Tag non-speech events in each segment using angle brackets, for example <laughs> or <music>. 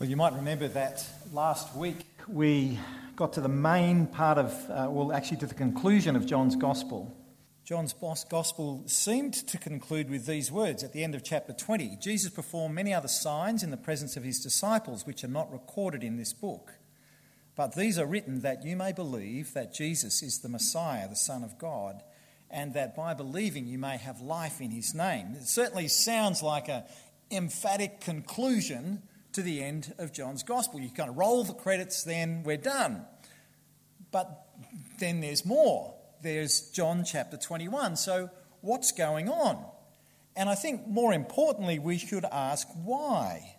Well, you might remember that last week we got to the main part of, uh, well, actually to the conclusion of John's Gospel. John's Gospel seemed to conclude with these words at the end of chapter 20 Jesus performed many other signs in the presence of his disciples, which are not recorded in this book. But these are written that you may believe that Jesus is the Messiah, the Son of God, and that by believing you may have life in his name. It certainly sounds like an emphatic conclusion to the end of John's Gospel. You kind of roll the credits, then we're done. But then there's more. There's John chapter 21. So, what's going on? And I think more importantly, we should ask why.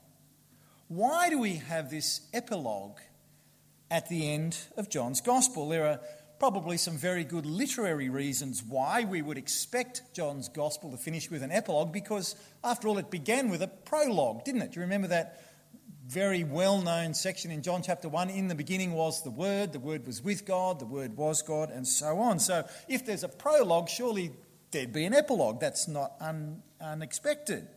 Why do we have this epilogue at the end of John's Gospel? There are probably some very good literary reasons why we would expect John's Gospel to finish with an epilogue, because after all, it began with a prologue, didn't it? Do you remember that very well known section in John chapter 1 in the beginning was the Word, the Word was with God, the Word was God, and so on. So if there's a prologue, surely there'd be an epilogue. That's not un- unexpected.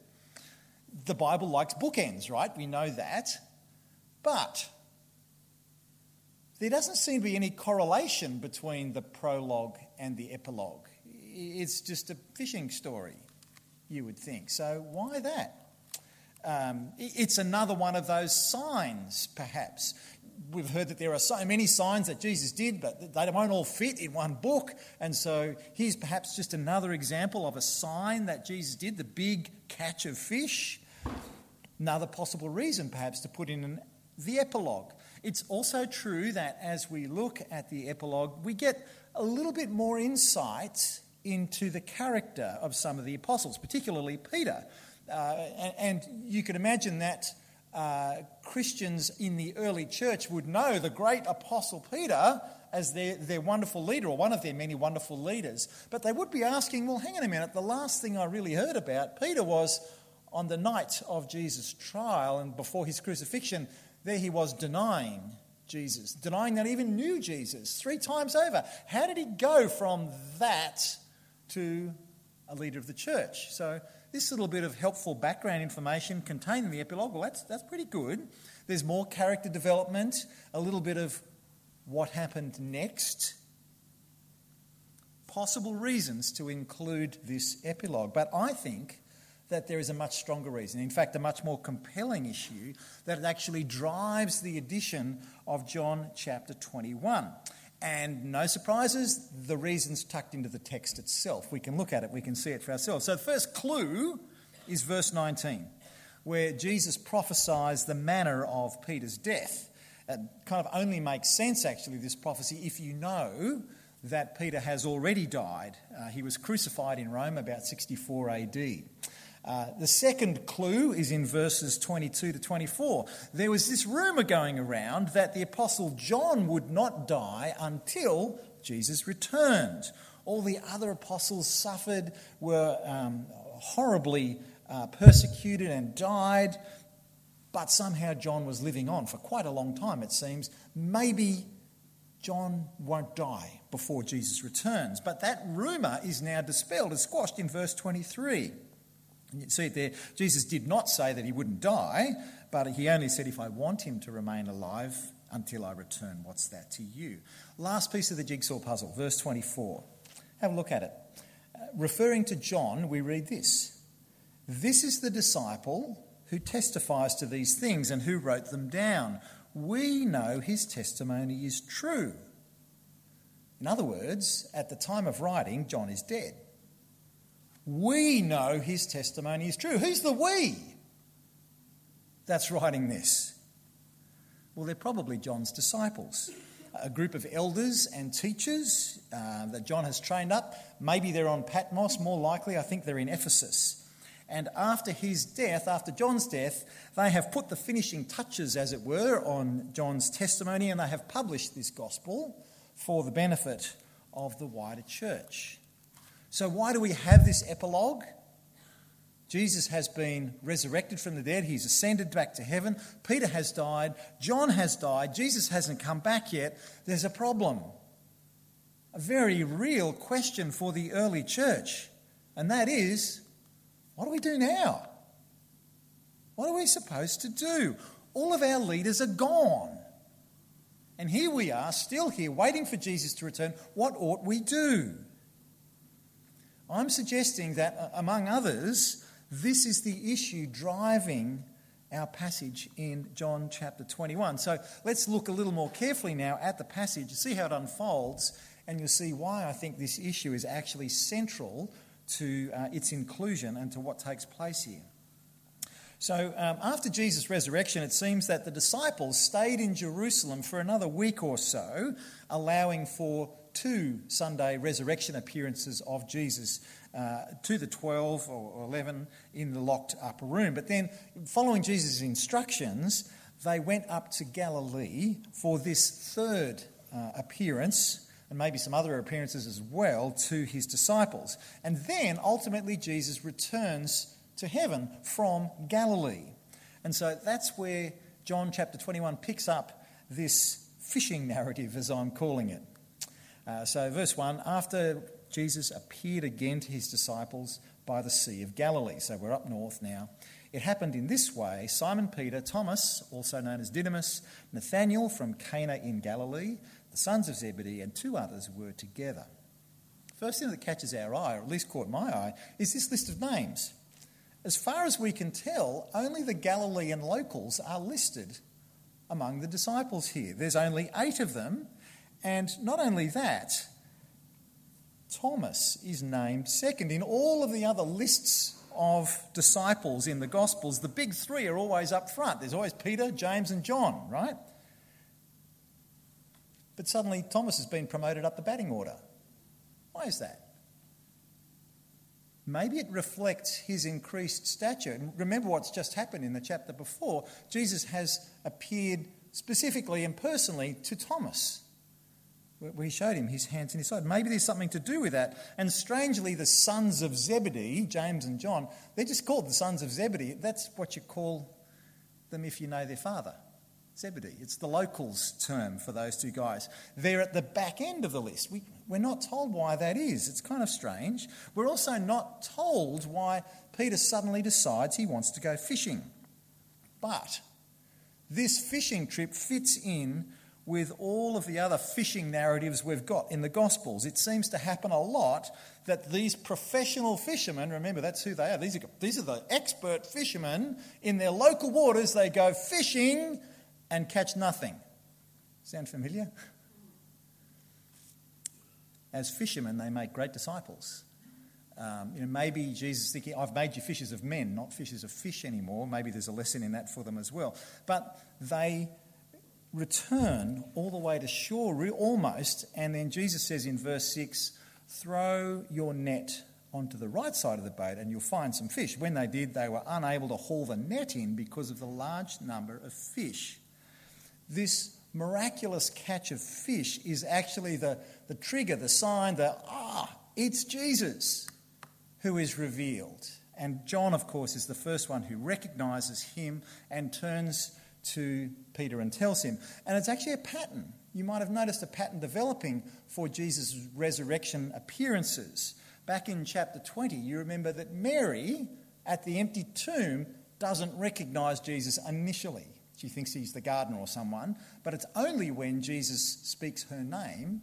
The Bible likes bookends, right? We know that. But there doesn't seem to be any correlation between the prologue and the epilogue. It's just a fishing story, you would think. So why that? Um, it's another one of those signs, perhaps. We've heard that there are so many signs that Jesus did, but they won't all fit in one book. And so here's perhaps just another example of a sign that Jesus did the big catch of fish. Another possible reason, perhaps, to put in an, the epilogue. It's also true that as we look at the epilogue, we get a little bit more insight into the character of some of the apostles, particularly Peter. Uh, and, and, you can imagine that uh, Christians in the early church would know the great apostle Peter as their, their wonderful leader, or one of their many wonderful leaders. But they would be asking, well, hang on a minute, the last thing I really heard about Peter was on the night of Jesus' trial and before his crucifixion, there he was denying Jesus, denying that he even knew Jesus three times over. How did he go from that to a leader of the church? So this little bit of helpful background information contained in the epilogue, well, that's, that's pretty good. There's more character development, a little bit of what happened next. Possible reasons to include this epilogue. But I think that there is a much stronger reason. In fact, a much more compelling issue that actually drives the addition of John chapter 21. And no surprises, the reason's tucked into the text itself. We can look at it, we can see it for ourselves. So the first clue is verse 19, where Jesus prophesies the manner of Peter's death. It kind of only makes sense, actually, this prophecy, if you know that Peter has already died. Uh, he was crucified in Rome about 64 AD. Uh, the second clue is in verses 22 to 24. There was this rumor going around that the Apostle John would not die until Jesus returned. All the other apostles suffered, were um, horribly uh, persecuted, and died. But somehow John was living on for quite a long time, it seems. Maybe John won't die before Jesus returns. But that rumour is now dispelled, is squashed in verse 23. You see it there. Jesus did not say that he wouldn't die, but he only said, If I want him to remain alive until I return, what's that to you? Last piece of the jigsaw puzzle, verse 24. Have a look at it. Uh, referring to John, we read this This is the disciple who testifies to these things and who wrote them down. We know his testimony is true. In other words, at the time of writing, John is dead. We know his testimony is true. Who's the we that's writing this? Well, they're probably John's disciples, a group of elders and teachers uh, that John has trained up. Maybe they're on Patmos, more likely, I think they're in Ephesus. And after his death, after John's death, they have put the finishing touches, as it were, on John's testimony and they have published this gospel for the benefit of the wider church. So, why do we have this epilogue? Jesus has been resurrected from the dead. He's ascended back to heaven. Peter has died. John has died. Jesus hasn't come back yet. There's a problem. A very real question for the early church. And that is what do we do now? What are we supposed to do? all of our leaders are gone. And here we are, still here, waiting for Jesus to return. What ought we do? I'm suggesting that, uh, among others, this is the issue driving our passage in John chapter 21. So let's look a little more carefully now at the passage, see how it unfolds, and you'll see why I think this issue is actually central to uh, its inclusion and to what takes place here. So, um, after Jesus' resurrection, it seems that the disciples stayed in Jerusalem for another week or so, allowing for two Sunday resurrection appearances of Jesus uh, to the 12 or 11 in the locked upper room. But then, following Jesus' instructions, they went up to Galilee for this third uh, appearance and maybe some other appearances as well to his disciples. And then ultimately, Jesus returns to heaven from Galilee. And so that's where John chapter 21 picks up this fishing narrative, as I'm calling it. Uh, so, verse 1 after Jesus appeared again to his disciples by the Sea of Galilee. So, we're up north now. It happened in this way Simon Peter, Thomas, also known as Didymus, Nathanael from Cana in Galilee, the sons of Zebedee, and two others were together. First thing that catches our eye, or at least caught my eye, is this list of names. As far as we can tell, only the Galilean locals are listed among the disciples here. There's only eight of them, and not only that, Thomas is named second. In all of the other lists of disciples in the Gospels, the big three are always up front. There's always Peter, James, and John, right? But suddenly Thomas has been promoted up the batting order. Why is that? Maybe it reflects his increased stature. And remember what's just happened in the chapter before. Jesus has appeared specifically and personally to Thomas. Where he showed him his hands and his side. Maybe there's something to do with that. And strangely, the sons of Zebedee, James and John, they're just called the sons of Zebedee. That's what you call them if you know their father. Zebedee. It's the locals' term for those two guys. They're at the back end of the list. We, we're not told why that is. It's kind of strange. We're also not told why Peter suddenly decides he wants to go fishing. But this fishing trip fits in with all of the other fishing narratives we've got in the Gospels. It seems to happen a lot that these professional fishermen, remember that's who they are, these are, these are the expert fishermen in their local waters, they go fishing and catch nothing. Sound familiar? As fishermen, they make great disciples. Um, you know, maybe Jesus thinking, I've made you fishers of men, not fishers of fish anymore. Maybe there's a lesson in that for them as well. But they return all the way to shore, almost, and then Jesus says in verse 6 throw your net onto the right side of the boat and you'll find some fish. When they did, they were unable to haul the net in because of the large number of fish this miraculous catch of fish is actually the, the trigger, the sign that, ah, it's Jesus who is revealed. And John, of course, is the first one who recognizes him and turns to Peter and tells him. And it's actually a pattern. You might have noticed a pattern developing for Jesus' resurrection appearances. Back in chapter 20, you remember that Mary at the empty tomb doesn't recognize Jesus initially. She thinks he's the gardener or someone, but it's only when Jesus speaks her name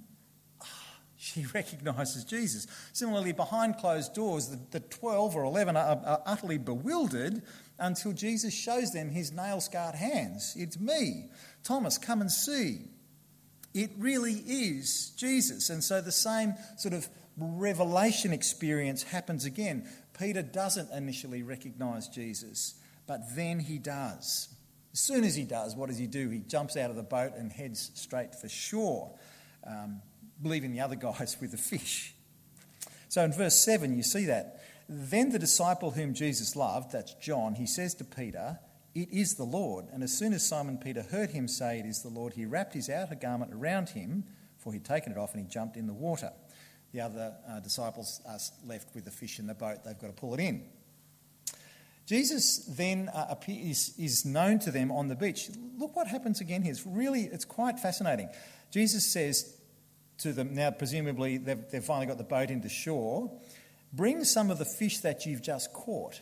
she <laughs> recognises Jesus. Similarly, behind closed doors, the, the 12 or 11 are, are, utterly bewildered until Jesus shows them his nail scarred hands. It's me. Thomas, come and see. It really is Jesus. And so the same sort of revelation experience happens again. Peter doesn't initially recognise Jesus, but then he does. As soon as he does, what does he do? He jumps out of the boat and heads straight for shore, um, leaving the other guys with the fish. So in verse 7, you see that. Then the disciple whom Jesus loved, that's John, he says to Peter, It is the Lord. And as soon as Simon Peter heard him say, It is the Lord, he wrapped his outer garment around him, for he'd taken it off, and he jumped in the water. The other uh, disciples are left with the fish in the boat. They've got to pull it in. Jesus then uh, is, is known to them on the beach. Look what happens again here. It's really, it's quite fascinating. Jesus says to them, now presumably they've, they've finally got the boat into shore, bring some of the fish that you've just caught.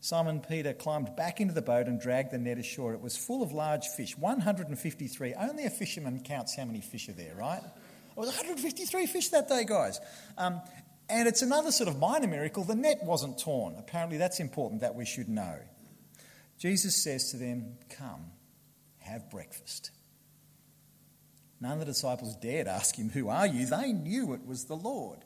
Simon Peter climbed back into the boat and dragged the net ashore. It was full of large fish, 153. Only a fisherman counts how many fish are there, right? It was 153 fish that day, guys. Um, and it's another sort of minor miracle. The net wasn't torn. Apparently, that's important that we should know. Jesus says to them, Come, have breakfast. None of the disciples dared ask him, Who are you? They knew it was the Lord.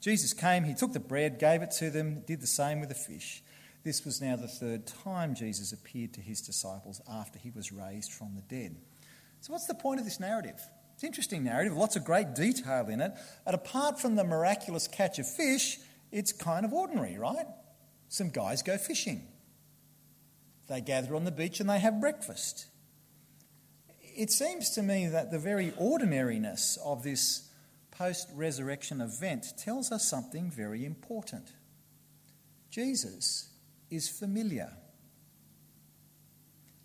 Jesus came, he took the bread, gave it to them, did the same with the fish. This was now the third time Jesus appeared to his disciples after he was raised from the dead. So, what's the point of this narrative? It's an interesting narrative, lots of great detail in it. And apart from the miraculous catch of fish, it's kind of ordinary, right? Some guys go fishing. They gather on the beach and they have breakfast. It seems to me that the very ordinariness of this post resurrection event tells us something very important. Jesus is familiar.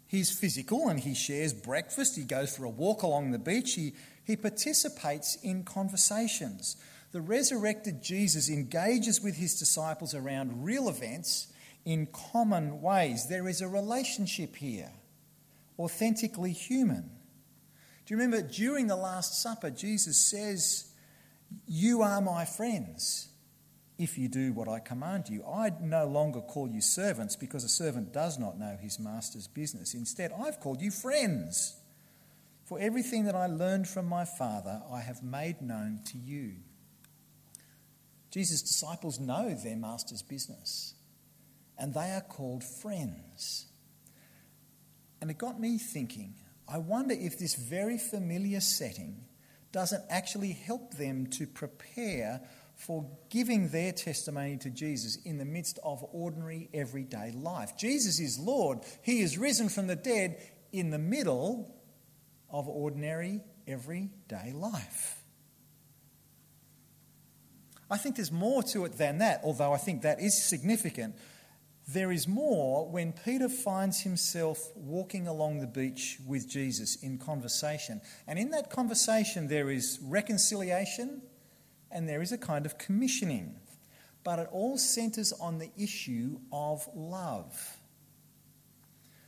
He's physical and he shares breakfast. He goes for a walk along the beach. He, he participates in conversations. The resurrected Jesus engages with his disciples around real events in common ways. There is a relationship here, authentically human. Do you remember during the Last Supper, Jesus says, You are my friends if you do what I command you. I no longer call you servants because a servant does not know his master's business. Instead, I've called you friends. For everything that I learned from my Father, I have made known to you. Jesus' disciples know their master's business, and they are called friends. And it got me thinking I wonder if this very familiar setting doesn't actually help them to prepare for giving their testimony to Jesus in the midst of ordinary everyday life. Jesus is Lord. He is risen from the dead in the middle of ordinary everyday life. I think there's more to it than that, although I think that is significant. There is more when Peter finds himself walking along the beach with Jesus in conversation. And in that conversation, there is reconciliation and there is a kind of commissioning. But it all centres on the issue of love.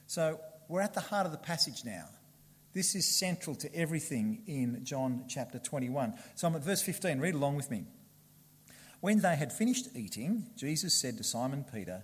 So we're at the heart of the passage now. This is central to everything in John chapter 21. So I'm at verse 15. Read along with me. When they had finished eating, Jesus said to Simon Peter,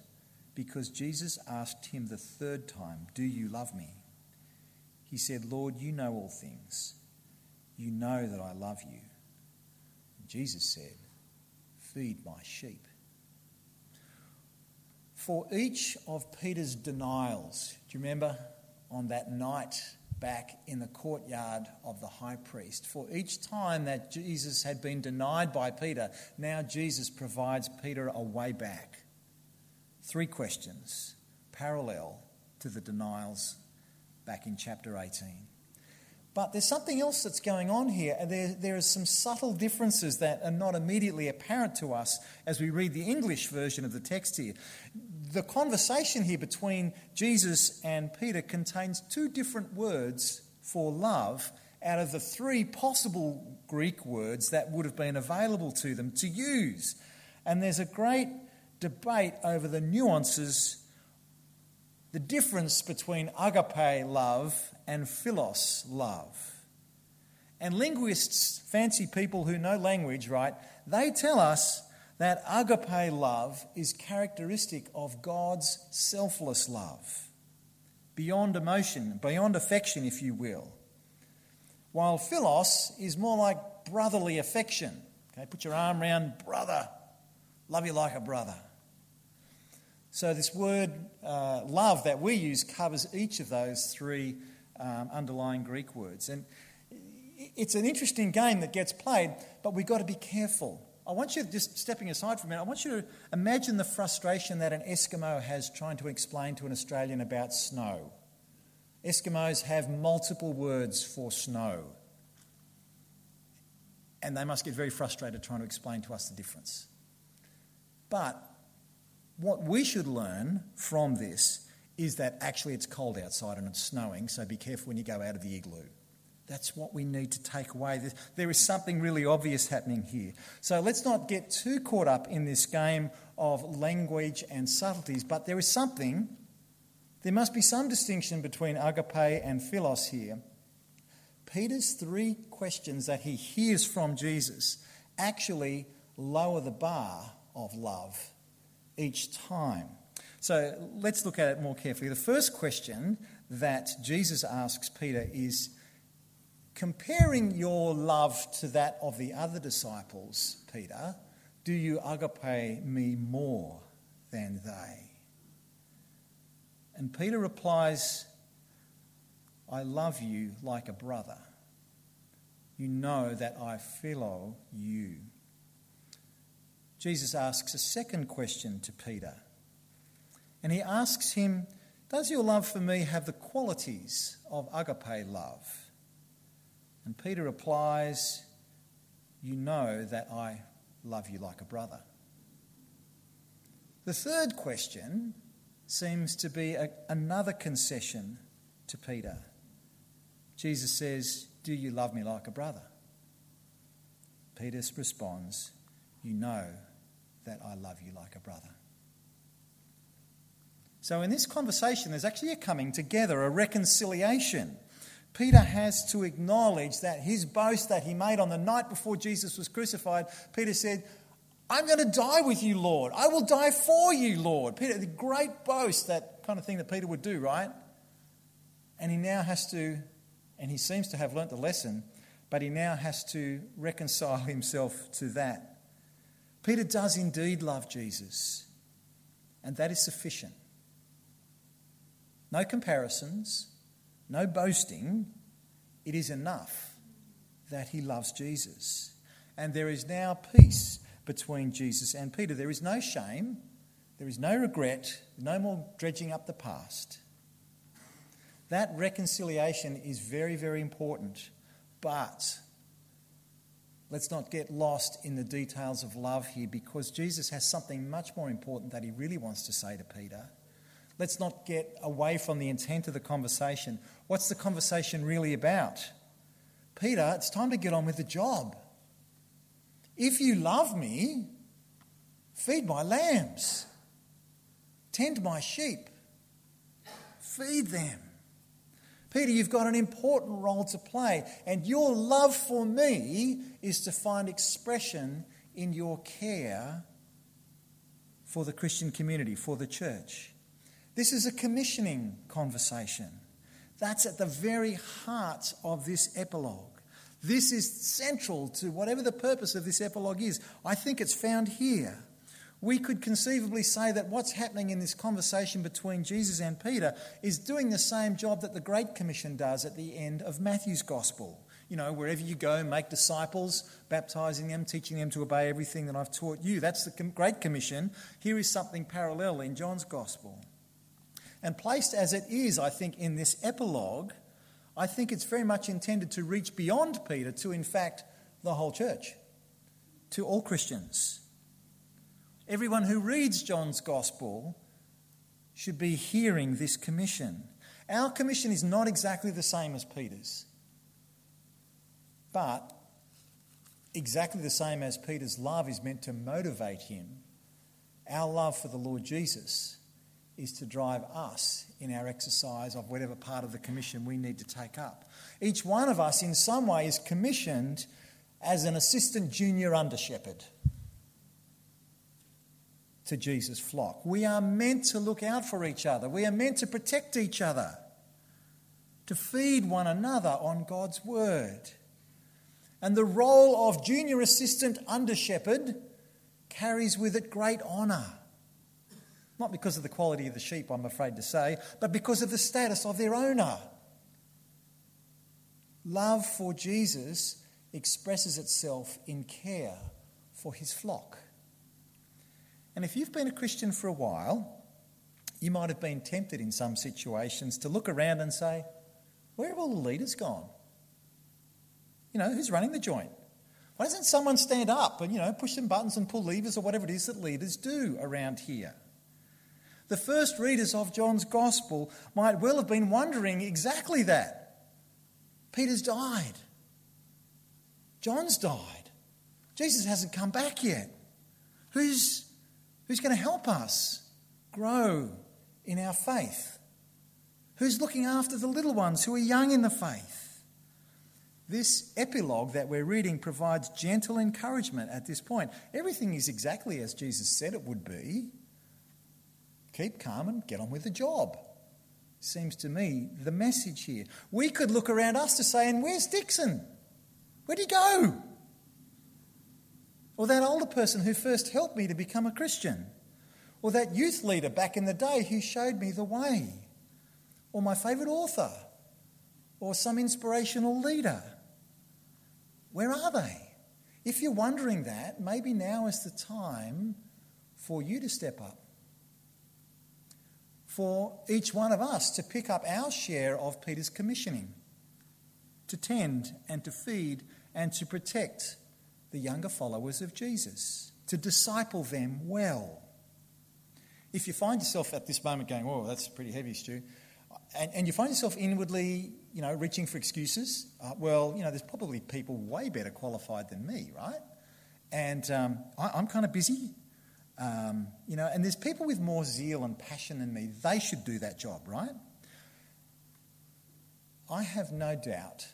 because Jesus asked him the third time, Do you love me? He said, Lord, you know all things. You know that I love you. Jesus said, Feed my sheep. For each of Peter's denials, do you remember on that night back in the courtyard of the high priest? For each time that Jesus had been denied by Peter, now Jesus provides Peter a way back. Three questions parallel to the denials back in chapter 18. But there's something else that's going on here, and there, there are some subtle differences that are not immediately apparent to us as we read the English version of the text here. The conversation here between Jesus and Peter contains two different words for love out of the three possible Greek words that would have been available to them to use. And there's a great debate over the nuances the difference between agape love and philos love. And linguists, fancy people who know language, right, they tell us that agape love is characteristic of God's selfless love, beyond emotion, beyond affection, if you will. While philos is more like brotherly affection. Okay, put your arm around brother, love you like a brother. So, this word uh, love that we use covers each of those three um, underlying Greek words. And it's an interesting game that gets played, but we've got to be careful I want you, just stepping aside for a minute, I want you to imagine the frustration that an Eskimo has trying to explain to an Australian about snow. Eskimos have multiple words for snow. And they must get very frustrated trying to explain to us the difference. But what we should learn from this is that actually it's cold outside and it's snowing, so be careful when you go out of the igloo. That's what we need to take away. There is something really obvious happening here. So let's not get too caught up in this game of language and subtleties, but there is something, there must be some distinction between agape and philos here. Peter's three questions that he hears from Jesus actually lower the bar of love each time. So let's look at it more carefully. The first question that Jesus asks Peter is Comparing your love to that of the other disciples, Peter, do you agape me more than they? And Peter replies, I love you like a brother. You know that I philo you. Jesus asks a second question to Peter. And he asks him, Does your love for me have the qualities of agape love? And Peter replies, You know that I love you like a brother. The third question seems to be a, another concession to Peter. Jesus says, Do you love me like a brother? Peter responds, You know that I love you like a brother. So, in this conversation, there's actually a coming together, a reconciliation. Peter has to acknowledge that his boast that he made on the night before Jesus was crucified, Peter said, I'm going to die with you, Lord. I will die for you, Lord. Peter, the great boast, that kind of thing that Peter would do, right? And he now has to, and he seems to have learnt the lesson, but he now has to reconcile himself to that. Peter does indeed love Jesus, and that is sufficient. No comparisons, no boasting, it is enough that he loves Jesus. And there is now peace between Jesus and Peter. There is no shame, there is no regret, no more dredging up the past. That reconciliation is very, very important. But let's not get lost in the details of love here because Jesus has something much more important that he really wants to say to Peter. Let's not get away from the intent of the conversation. What's the conversation really about? Peter, it's time to get on with the job. If you love me, feed my lambs, tend my sheep, feed them. Peter, you've got an important role to play, and your love for me is to find expression in your care for the Christian community, for the church. This is a commissioning conversation. That's at the very heart of this epilogue. This is central to whatever the purpose of this epilogue is. I think it's found here. We could conceivably say that what's happening in this conversation between Jesus and Peter is doing the same job that the Great Commission does at the end of Matthew's Gospel. You know, wherever you go, make disciples, baptizing them, teaching them to obey everything that I've taught you. That's the Great Commission. Here is something parallel in John's Gospel. And placed as it is, I think, in this epilogue, I think it's very much intended to reach beyond Peter to, in fact, the whole church, to all Christians. Everyone who reads John's gospel should be hearing this commission. Our commission is not exactly the same as Peter's, but exactly the same as Peter's love is meant to motivate him. Our love for the Lord Jesus is to drive us in our exercise of whatever part of the commission we need to take up. Each one of us, in some way, is commissioned as an assistant junior under shepherd to Jesus' flock. We are meant to look out for each other, we are meant to protect each other, to feed one another on God's word. And the role of junior assistant under shepherd carries with it great honour not because of the quality of the sheep, I'm afraid to say, but because of the status of their owner. Love for Jesus expresses itself in care for his flock. And if you've been a Christian for a while, you might have been tempted in some situations to look around and say, Where have all the leaders gone? You know, who's running the joint? Why doesn't someone stand up and, you know, push some buttons and pull levers or whatever it is that leaders do around here? The first readers of John's Gospel might well have been wondering exactly that. Peter's died. John's died. Jesus hasn't come back yet. Who's, who's going to help us grow in our faith? Who's looking after the little ones who are young in the faith? This epilogue that we're reading provides gentle encouragement at this point. Everything is exactly as Jesus said it would be. Keep calm and get on with the job. Seems to me the message here. We could look around us to say, and where's Dixon? Where'd he go? Or that older person who first helped me to become a Christian? Or that youth leader back in the day who showed me the way? Or my favourite author? Or some inspirational leader? Where are they? If you're wondering that, maybe now is the time for you to step up. For each one of us to pick up our share of Peter's commissioning to tend and to feed and to protect the younger followers of Jesus, to disciple them well. If you find yourself at this moment going, "Oh, that's pretty heavy, Stu," and, and you find yourself inwardly, you know, reaching for excuses, uh, well, you know, there's probably people way better qualified than me, right? And um, I, am kind of busy, um, you know, and there's people with more zeal and passion than me. They should do that job, right? I have no doubt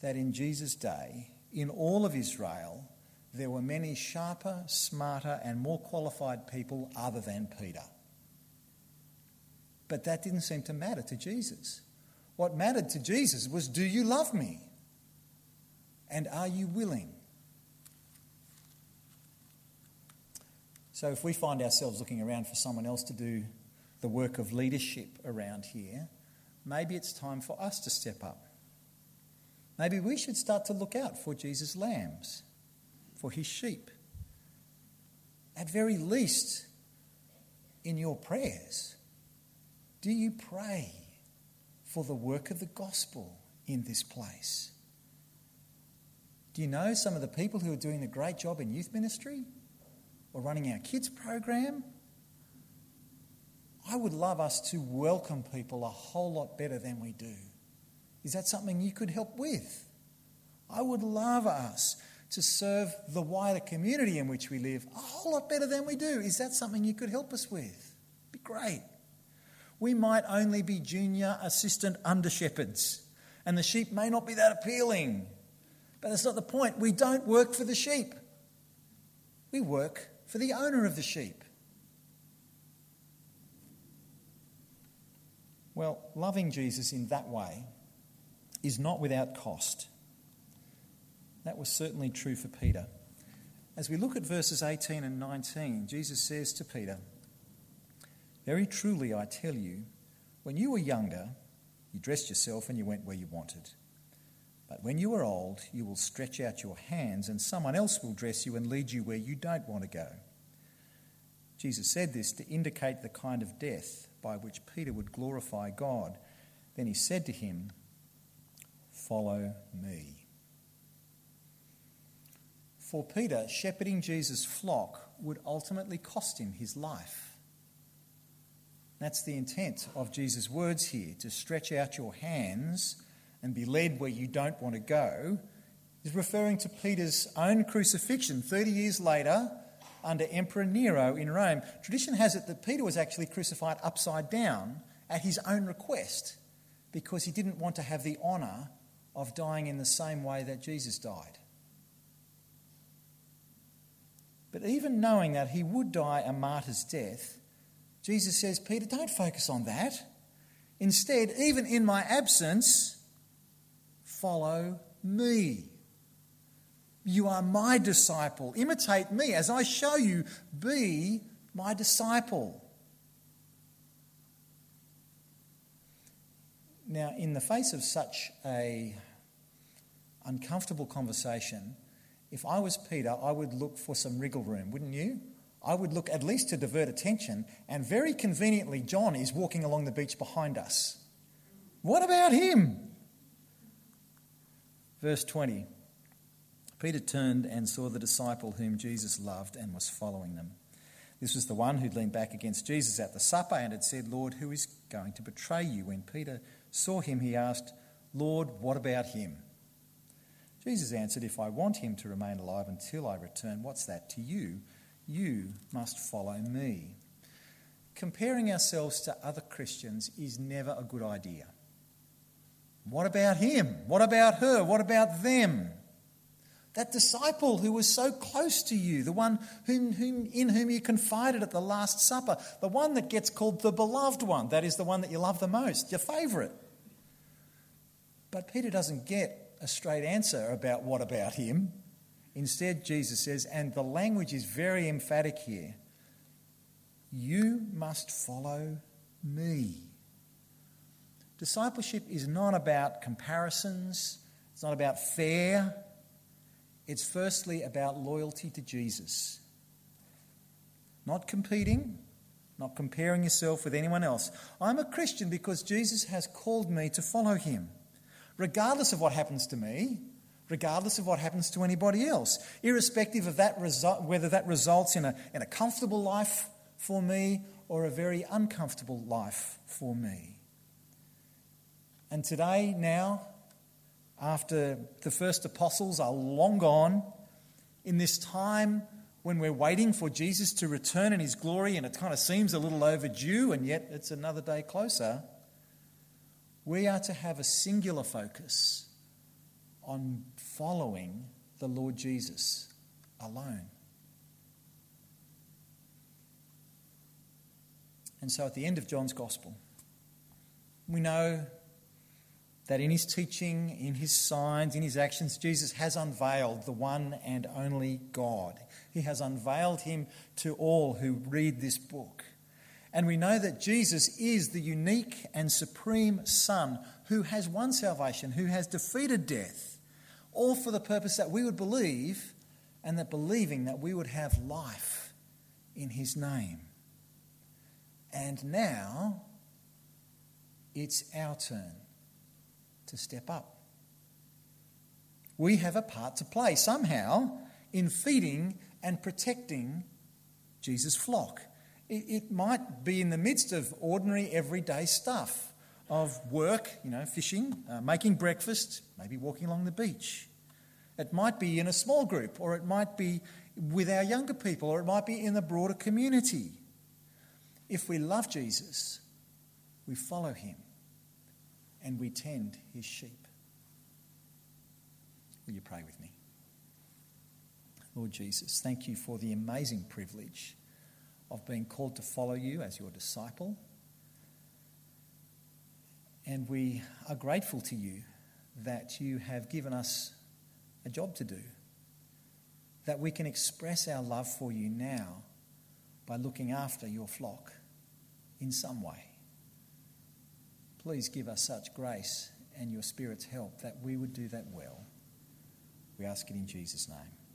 that in Jesus' day, in all of Israel, there were many sharper, smarter, and more qualified people other than Peter. But that didn't seem to matter to Jesus. What mattered to Jesus was do you love me? And are you willing? So if we find ourselves looking around for someone else to do the work of leadership around here, maybe it's time for us to step up Maybe we should start to look out for Jesus' lambs, for his sheep. At very least, in your prayers, do you pray for the work of the gospel in this place? Do you know some of the people who are doing a great job in youth ministry or running our kids program? I would love us to welcome people a whole lot better than we do. Is that something you could help with? I would love us to serve the wider community in which we live a whole lot better than we do. Is that something you could help us with? Be great. We might only be junior assistant under shepherds, and the sheep may not be that appealing. But that's not the point. We don't work for the sheep, we work for the owner of the sheep. Well, loving Jesus in that way is not without cost. That was certainly true for Peter. As we look at verses 18 and 19, Jesus says to Peter, Very truly I tell you, when you were younger, you dressed yourself and you went where you wanted. But when you are old, you will stretch out your hands, and someone else will dress you and lead you where you don't want to go. Jesus said this to indicate the kind of death by which Peter would glorify God. Then he said to him, Follow me. For Peter, shepherding Jesus' flock would ultimately cost him his life. That's the intent of Jesus' words here to stretch out your hands and be led where you don't want to go, is referring to Peter's own crucifixion 30 years later under Emperor Nero in Rome. Tradition has it that Peter was actually crucified upside down at his own request because he didn't want to have the honour of dying in the same way that Jesus died. But even knowing that he would die a martyr's death, Jesus says, Peter, don't focus on that. Instead, even in my absence, follow me. You are my disciple. Imitate me as I show you. Be my disciple. Now, in the face of such a uncomfortable conversation, if I was Peter, I would look for some wriggle room, wouldn't you? I would look at least to divert attention, and very conveniently, John is walking along the beach behind us. What about him? Verse 20 Peter turned and saw the disciple whom Jesus loved and was following them. This was the one who'd leaned back against Jesus at the supper and had said, Lord, who is going to betray you? When Peter saw him, he asked, Lord, what about him? Jesus answered, If I want him to remain alive until I return, what's that to you? You must follow me. Comparing ourselves to other Christians is never a good idea. What about him? What about her? What about them? That disciple who was so close to you, the one whom, whom, in whom you confided at the Last Supper, the one that gets called the beloved one, that is the one that you love the most, your favourite. But Peter doesn't get a straight answer about what about him. Instead, Jesus says, and the language is very emphatic here you must follow me. Discipleship is not about comparisons, it's not about fair. It's firstly about loyalty to Jesus. Not competing, not comparing yourself with anyone else. I'm a Christian because Jesus has called me to follow him, regardless of what happens to me, regardless of what happens to anybody else, irrespective of that result, whether that results in a, in a comfortable life for me or a very uncomfortable life for me. And today, now, after the first apostles are long gone, in this time when we're waiting for Jesus to return in his glory and it kind of seems a little overdue and yet it's another day closer, we are to have a singular focus on following the Lord Jesus alone. And so at the end of John's Gospel, we know that in his teaching, in his signs, in his actions, Jesus has unveiled the one and only God. He has unveiled him to all who read this book. And we know that Jesus is the unique and supreme Son who has won salvation, who has defeated death, all for the purpose that we would believe and that believing that we would have life in his name. And now it's our turn to step up. We have a part to play somehow in feeding and protecting Jesus' flock. It, might be in the midst of ordinary, everyday stuff of work, you know, fishing, uh, making breakfast, maybe walking along the beach. It might be in a small group, or it might be with our younger people, or it might be in the broader community. If we love Jesus, we follow him and we tend his sheep. Will you pray with me? Lord Jesus, thank you for the amazing privilege of being called to follow you as your disciple. And we are grateful to you that you have given us a job to do, that we can express our love for you now by looking after your flock in some way. Please give us such grace and your Spirit's help that we would do that well. We ask it in Jesus' name.